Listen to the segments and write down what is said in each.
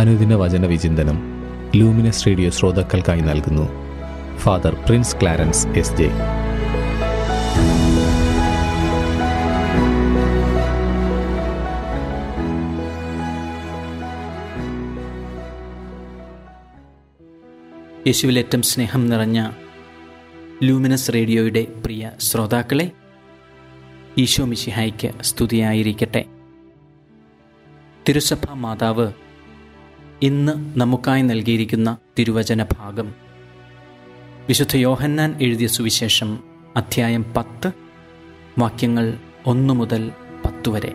അനുദിന വചന വിചിന്തനം ലൂമിനസ് റേഡിയോ ശ്രോതാക്കൾക്കായി നൽകുന്നു. Father prince clarence S J. യേശുവിലേറ്റം സ്നേഹം നിറഞ്ഞ ലൂമിനസ് റേഡിയോയുടെ പ്രിയ ശ്രോതാക്കളെ ഈശോ മിശിഹായ്ക്ക് സ്തുതിയായിരിക്കട്ടെ. തിരുസഭ മാതാവ് ഇന്ന് നമുക്കായി നൽകിയിരിക്കുന്ന തിരുവചന ഭാഗം. വിശുദ്ധ യോഹന്നാൻ എഴുതിയ സുവിശേഷം അധ്യായം പത്ത് വാക്യങ്ങൾ ഒന്നു മുതൽ പത്ത് വരെ.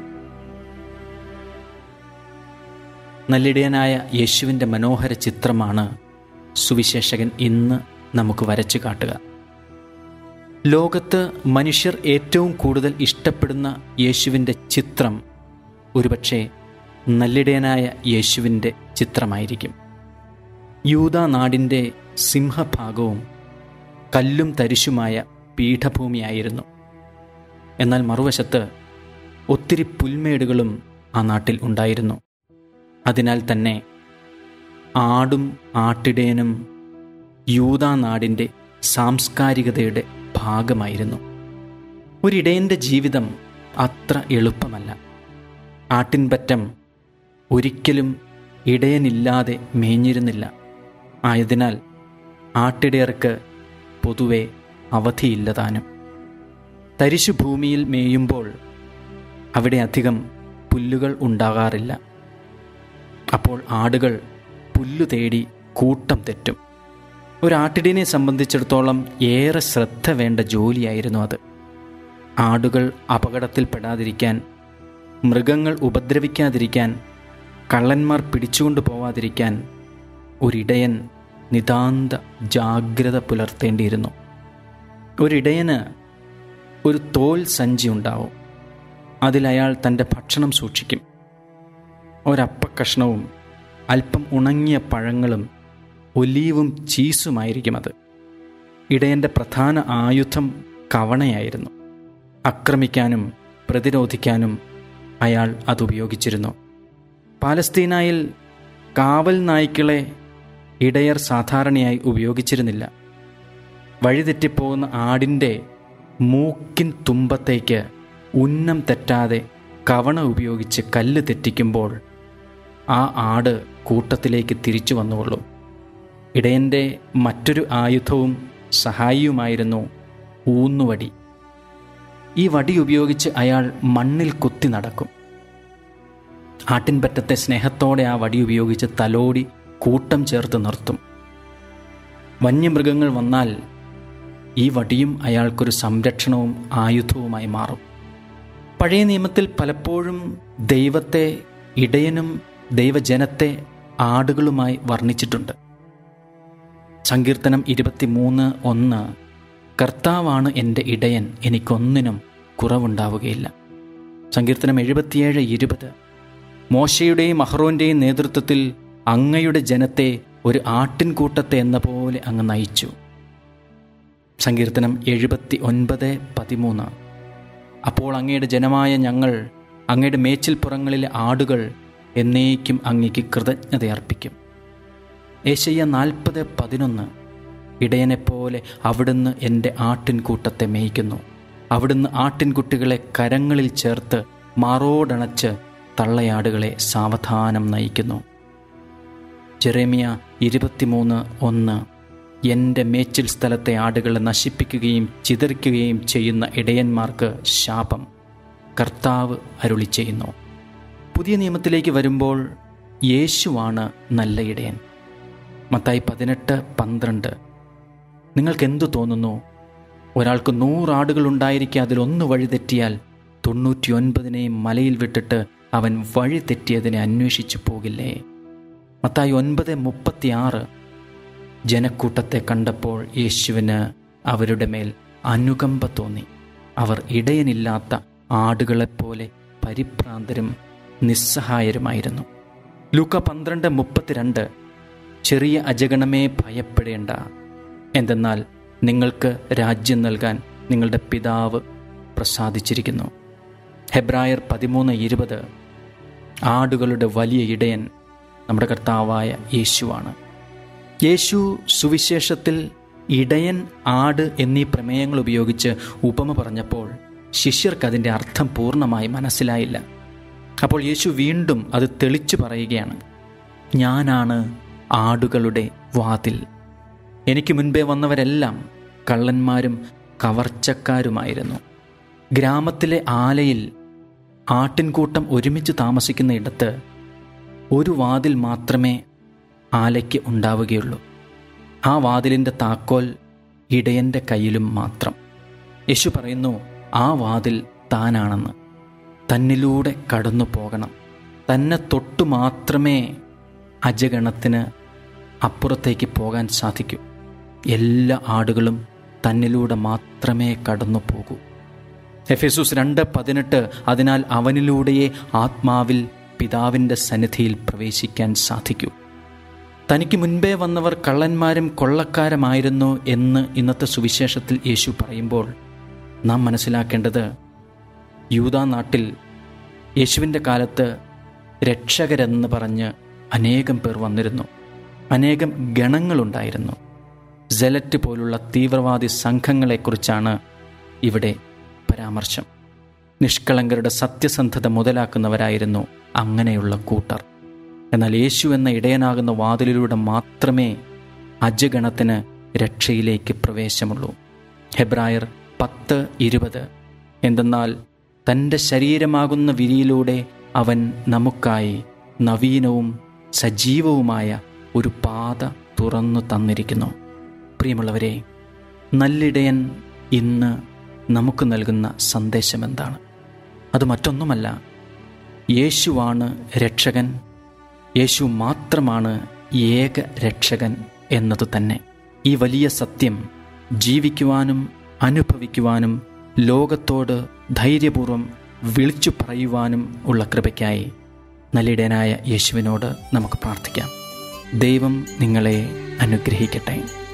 നല്ലിടയനായ യേശുവിന്റെ മനോഹര ചിത്രമാണ് സുവിശേഷകൻ ഇന്ന് നമുക്ക് വരച്ചു കാട്ടുക. ലോകത്ത് മനുഷ്യർ ഏറ്റവും കൂടുതൽ ഇഷ്ടപ്പെടുന്ന യേശുവിന്റെ ചിത്രം ഒരുപക്ഷെ നല്ലിടയനായ യേശുവിന്റെ ചിത്രമായിരിക്കും. യൂത നാടിന്റെ സിംഹഭാഗവും കല്ലും തരിശുമായ പീഠഭൂമിയായിരുന്നു. എന്നാൽ മറുവശത്ത് ഒത്തിരി പുൽമേടുകളും ആ നാട്ടിൽ ഉണ്ടായിരുന്നു. അതിനാൽ തന്നെ ആടും ആട്ടിടേനും യൂത നാടിന്റെ സാംസ്കാരികതയുടെ ഭാഗമായിരുന്നു. ഒരിടയന്റെ ജീവിതം അത്ര എളുപ്പമല്ല. ആട്ടിൻപറ്റം ഒരിക്കലും ഇടയനില്ലാതെ മേഞ്ഞിരുന്നില്ല. ആയതിനാൽ ആട്ടിടയർക്ക് പൊതുവെ അവധിയില്ലതാനും തരിശുഭൂമിയിൽ മേയുമ്പോൾ അവിടെ അധികം പുല്ലുകൾ ഉണ്ടാകാറില്ല. അപ്പോൾ ആടുകൾ പുല്ലു തേടി കൂട്ടം തെറ്റും. ഒരാട്ടിടിനെ സംബന്ധിച്ചിടത്തോളം ഏറെ ശ്രദ്ധ വേണ്ട ജോലിയായിരുന്നു അത്. ആടുകൾ അപകടത്തിൽപ്പെടാതിരിക്കാൻ മൃഗങ്ങൾ ഉപദ്രവിക്കാതിരിക്കാൻ കള്ളന്മാർ പിടിച്ചുകൊണ്ടു പോവാതിരിക്കാൻ ഒരിടയൻ നിതാന്ത ജാഗ്രത പുലർത്തേണ്ടിയിരുന്നു. ഒരിടയന് ഒരു തോൽ സഞ്ചി ഉണ്ടാവും. അതിലയാൾ തന്റെ ഭക്ഷണം സൂക്ഷിക്കും. ഒരപ്പക്കഷ്ണവും അല്പം ഉണങ്ങിയ പഴങ്ങളും ഒലീവും ചീസുമായിരിക്കും അത്. ഇടയന്റെ പ്രധാന ആയുധം കവണയായിരുന്നു. ആക്രമിക്കാനും പ്രതിരോധിക്കാനും അയാൾ അതുപയോഗിച്ചിരുന്നു പാലസ്തീനായിൽ കാവൽ നായ്ക്കളെ ഇടയർ സാധാരണയായി ഉപയോഗിച്ചിരുന്നില്ല. വഴിതെറ്റിപ്പോകുന്ന ആടിന്റെ മൂക്കിൻ തുമ്പത്തേക്ക് ഉന്നം തെറ്റാതെ കവണ ഉപയോഗിച്ച് കല്ല് തെറ്റിക്കുമ്പോൾ ആ ആട് കൂട്ടത്തിലേക്ക് തിരിച്ചു വന്നുകൊള്ളും. ഇടയന്റെ മറ്റൊരു ആയുധവും സഹായിയുമായിരുന്നു ഊന്നുവടി. ഈ വടി ഉപയോഗിച്ച് അയാൾ മണ്ണിൽ കുത്തി നടക്കും. ആട്ടിൻപറ്റത്തെ സ്നേഹത്തോടെ ആ വടി ഉപയോഗിച്ച് തലോടി കൂട്ടം ചേർത്ത് നിർത്തും. വന്യമൃഗങ്ങൾ വന്നാൽ ഈ വടിയും അയാൾക്കൊരു സംരക്ഷണവും ആയുധവുമായി മാറും. പഴയ നിയമത്തിൽ പലപ്പോഴും ദൈവത്തെ ഇടയനും ദൈവജനത്തെ ആടുകളുമായി വർണിച്ചിട്ടുണ്ട്. സങ്കീർത്തനം ഇരുപത്തിമൂന്ന് ഒന്ന് കർത്താവാണ് എന്റെ ഇടയൻ എനിക്കൊന്നിനും കുറവുണ്ടാവുകയില്ല. സങ്കീർത്തനം എഴുപത്തിയേഴ് ഇരുപത് മോശയുടെയും അഹ്റോന്റെയും നേതൃത്വത്തിൽ അങ്ങയുടെ ജനത്തെ ഒരു ആട്ടിൻകൂട്ടത്തെ എന്ന പോലെ അങ്ങ് നയിച്ചു. സങ്കീർത്തനം എഴുപത്തി ഒൻപത് പതിമൂന്ന്. അപ്പോൾ അങ്ങയുടെ ജനമായ ഞങ്ങൾ അങ്ങയുടെ മേച്ചിൽപ്പുറങ്ങളിലെ ആടുകൾ എന്നേക്കും അങ്ങയ്ക്ക് കൃതജ്ഞതയർപ്പിക്കും. ഏശയ്യ നാൽപ്പത് പതിനൊന്ന്. ഇടയനെപ്പോലെ അവിടുന്ന് എന്റെ ആട്ടിൻകൂട്ടത്തെ മേയ്ക്കുന്നു. അവിടുന്ന് ആട്ടിൻകുട്ടികളെ കരങ്ങളിൽ ചേർത്ത് മാറോടണച്ച് തള്ളയാടുകളെ സാവധാനം നയിക്കുന്നു. ജെറേമിയ ഇരുപത്തിമൂന്ന് ഒന്ന് എന്റെ മേച്ചിൽ സ്ഥലത്തെ ആടുകളെ നശിപ്പിക്കുകയും ചിതറിക്കുകയും ചെയ്യുന്ന ഇടയന്മാർക്ക് ശാപം. കർത്താവ് അരുളി ചെയ്യുന്നു. പുതിയ നിയമത്തിലേക്ക് വരുമ്പോൾ യേശുവാണ് നല്ല ഇടയൻ. മത്തായി പതിനെട്ട് പന്ത്രണ്ട്. നിങ്ങൾക്കെന്തു തോന്നുന്നു? ഒരാൾക്ക് നൂറാടുകൾ ഉണ്ടായിരിക്കെ അതിലൊന്ന് വഴിതെറ്റിയാൽ തൊണ്ണൂറ്റിയൊൻപതിനെയും മലയിൽ വിട്ടിട്ട് അവൻ വഴി തെറ്റിയതിനെ അന്വേഷിച്ചു പോകില്ലേ? മത്തായി ഒൻപത് മുപ്പത്തി ആറ് ജനക്കൂട്ടത്തെ കണ്ടപ്പോൾ യേശുവിന് അവരുടെ മേൽ അനുകമ്പ തോന്നി. അവർ ഇടയനില്ലാത്ത ആടുകളെപ്പോലെ പരിഭ്രാന്തരും നിസ്സഹായരുമായിരുന്നു. ലൂക്ക പന്ത്രണ്ട് മുപ്പത്തിരണ്ട്. ചെറിയ അജഗണമേ ഭയപ്പെടേണ്ട. എന്തെന്നാൽ നിങ്ങൾക്ക് രാജ്യം നൽകാൻ നിങ്ങളുടെ പിതാവ് പ്രസാദിച്ചിരിക്കുന്നു. ഹെബ്രായർ പതിമൂന്ന് ഇരുപത്. ആടുകളുടെ വലിയ ഇടയൻ നമ്മുടെ കർത്താവായ യേശുവാണ്. യേശു സുവിശേഷത്തിൽ ഇടയൻ ആട് എന്നീ പ്രമേയങ്ങൾ ഉപയോഗിച്ച് ഉപമ പറഞ്ഞപ്പോൾ ശിഷ്യർക്ക് അതിന്റെ അർത്ഥം പൂർണമായി മനസ്സിലായില്ല. അപ്പോൾ യേശു വീണ്ടും അത് തെളിച്ചു പറയുകയാണ് ഞാനാണ് ആടുകളുടെ വാതിൽ. എനിക്ക് മുൻപേ വന്നവരെല്ലാം കള്ളന്മാരും കവർച്ചക്കാരുമായിരുന്നു. ഗ്രാമത്തിലെ ആലയിൽ ആട്ടിൻകൂട്ടം ഒരുമിച്ച് താമസിക്കുന്ന ഇടത്ത് ഒരു വാതിൽ മാത്രമേ ആലയ്ക്ക് ഉണ്ടാവുകയുള്ളൂ. ആ വാതിലിന്റെ താക്കോൽ ഇടയന്റെ കയ്യിലും മാത്രം. യേശു പറയുന്നു ആ വാതിൽ താനാണെന്ന്. തന്നിലൂടെ കടന്നു പോകണം. തന്നെ തൊട്ടു മാത്രമേ അജഗണത്തിന് അപ്പുറത്തേക്ക് പോകാൻ സാധിക്കൂ. എല്ലാ ആടുകളും തന്നിലൂടെ മാത്രമേ കടന്നു പോകൂ. എഫെസൂസ് രണ്ട് പതിനെട്ട് അതിനാൽ അവനിലൂടെയേ ആത്മാവിൽ പിതാവിന്റെ സന്നിധിയിൽ പ്രവേശിക്കാൻ സാധിക്കൂ. തനിക്ക് മുൻപേ വന്നവർ കള്ളന്മാരും കൊള്ളക്കാരുമായിരുന്നു എന്ന് ഇന്നത്തെ സുവിശേഷത്തിൽ യേശു പറയുമ്പോൾ നാം മനസ്സിലാക്കേണ്ടത് യൂതാ നാട്ടിൽ യേശുവിന്റെ കാലത്ത് രക്ഷകരെന്ന് പറഞ്ഞ് അനേകം പേർ വന്നിരുന്നു. അനേകം ഗണങ്ങളുണ്ടായിരുന്നു. ജലറ്റ് പോലുള്ള തീവ്രവാദി സംഘങ്ങളെക്കുറിച്ചാണ് ഇവിടെ പരാമർശം. നിഷ്കളങ്കരുടെ സത്യസന്ധത മുതലാക്കുന്നവരായിരുന്നു അങ്ങനെയുള്ള കൂട്ടർ. എന്നാൽ യേശു എന്ന ഇടയനാകുന്ന വാതിലിലൂടെ മാത്രമേ അജഗണത്തിന് രക്ഷയിലേക്ക് പ്രവേശമുള്ളൂ. ഹെബ്രായർ പത്ത് ഇരുപത്. എന്തെന്നാൽ തന്റെ ശരീരമാകുന്ന വിരിയിലൂടെ അവൻ നമുക്കായി നവീനവും സജീവവുമായ ഒരു പാത തുറന്നു തന്നിരിക്കുന്നു. പ്രിയമുള്ളവരെ നല്ലിടയൻ ഇന്ന് നമുക്ക് നൽകുന്ന സന്ദേശം എന്താണ് അത് മറ്റൊന്നുമല്ല യേശുവാണ് രക്ഷകൻ യേശു മാത്രമാണ് ഏക രക്ഷകൻ എന്നത് തന്നെ. ഈ വലിയ സത്യം ജീവിക്കുവാനും അനുഭവിക്കുവാനും ലോകത്തോട് ധൈര്യപൂർവം വിളിച്ചു പറയുവാനും ഉള്ള കൃപയ്ക്കായി നല്ലിടനായ യേശുവിനോട് നമുക്ക് പ്രാർത്ഥിക്കാം. ദൈവം നിങ്ങളെ അനുഗ്രഹിക്കട്ടെ.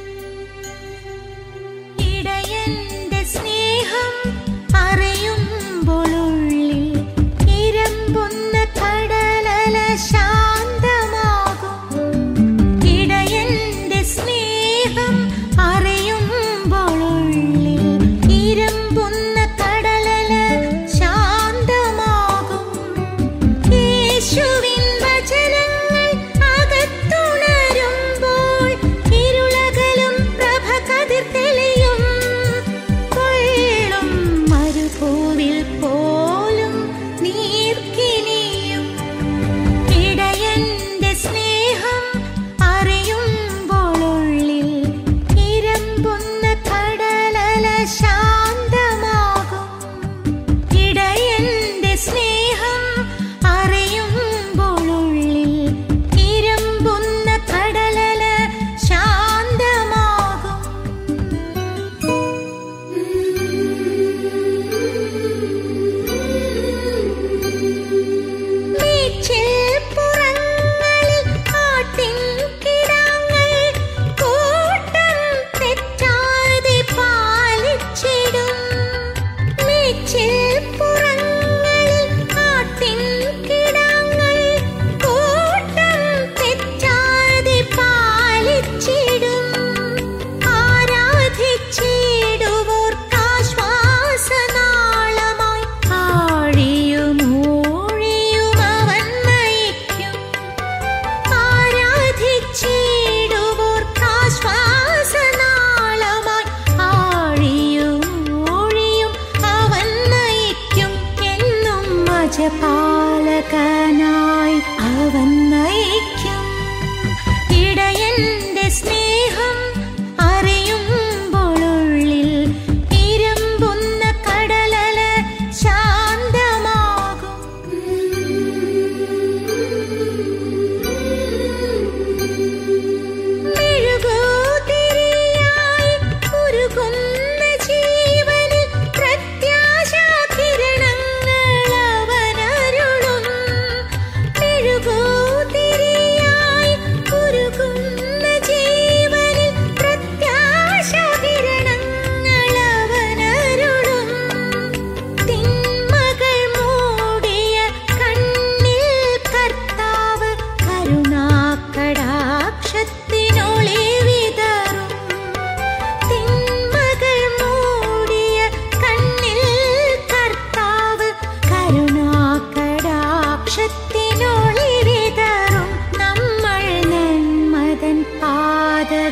जालकनैक्य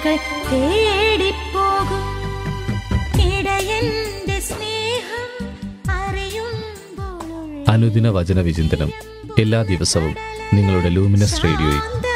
തേടിപ്പോകും. ഇടയന്റെ സ്നേഹം അറിയുമ്പോൾ അനുദിന വചന വിചിന്തനം എല്ലാ ദിവസവും നിങ്ങളുടെ ലൂമിനസ് റേഡിയോയിൽ.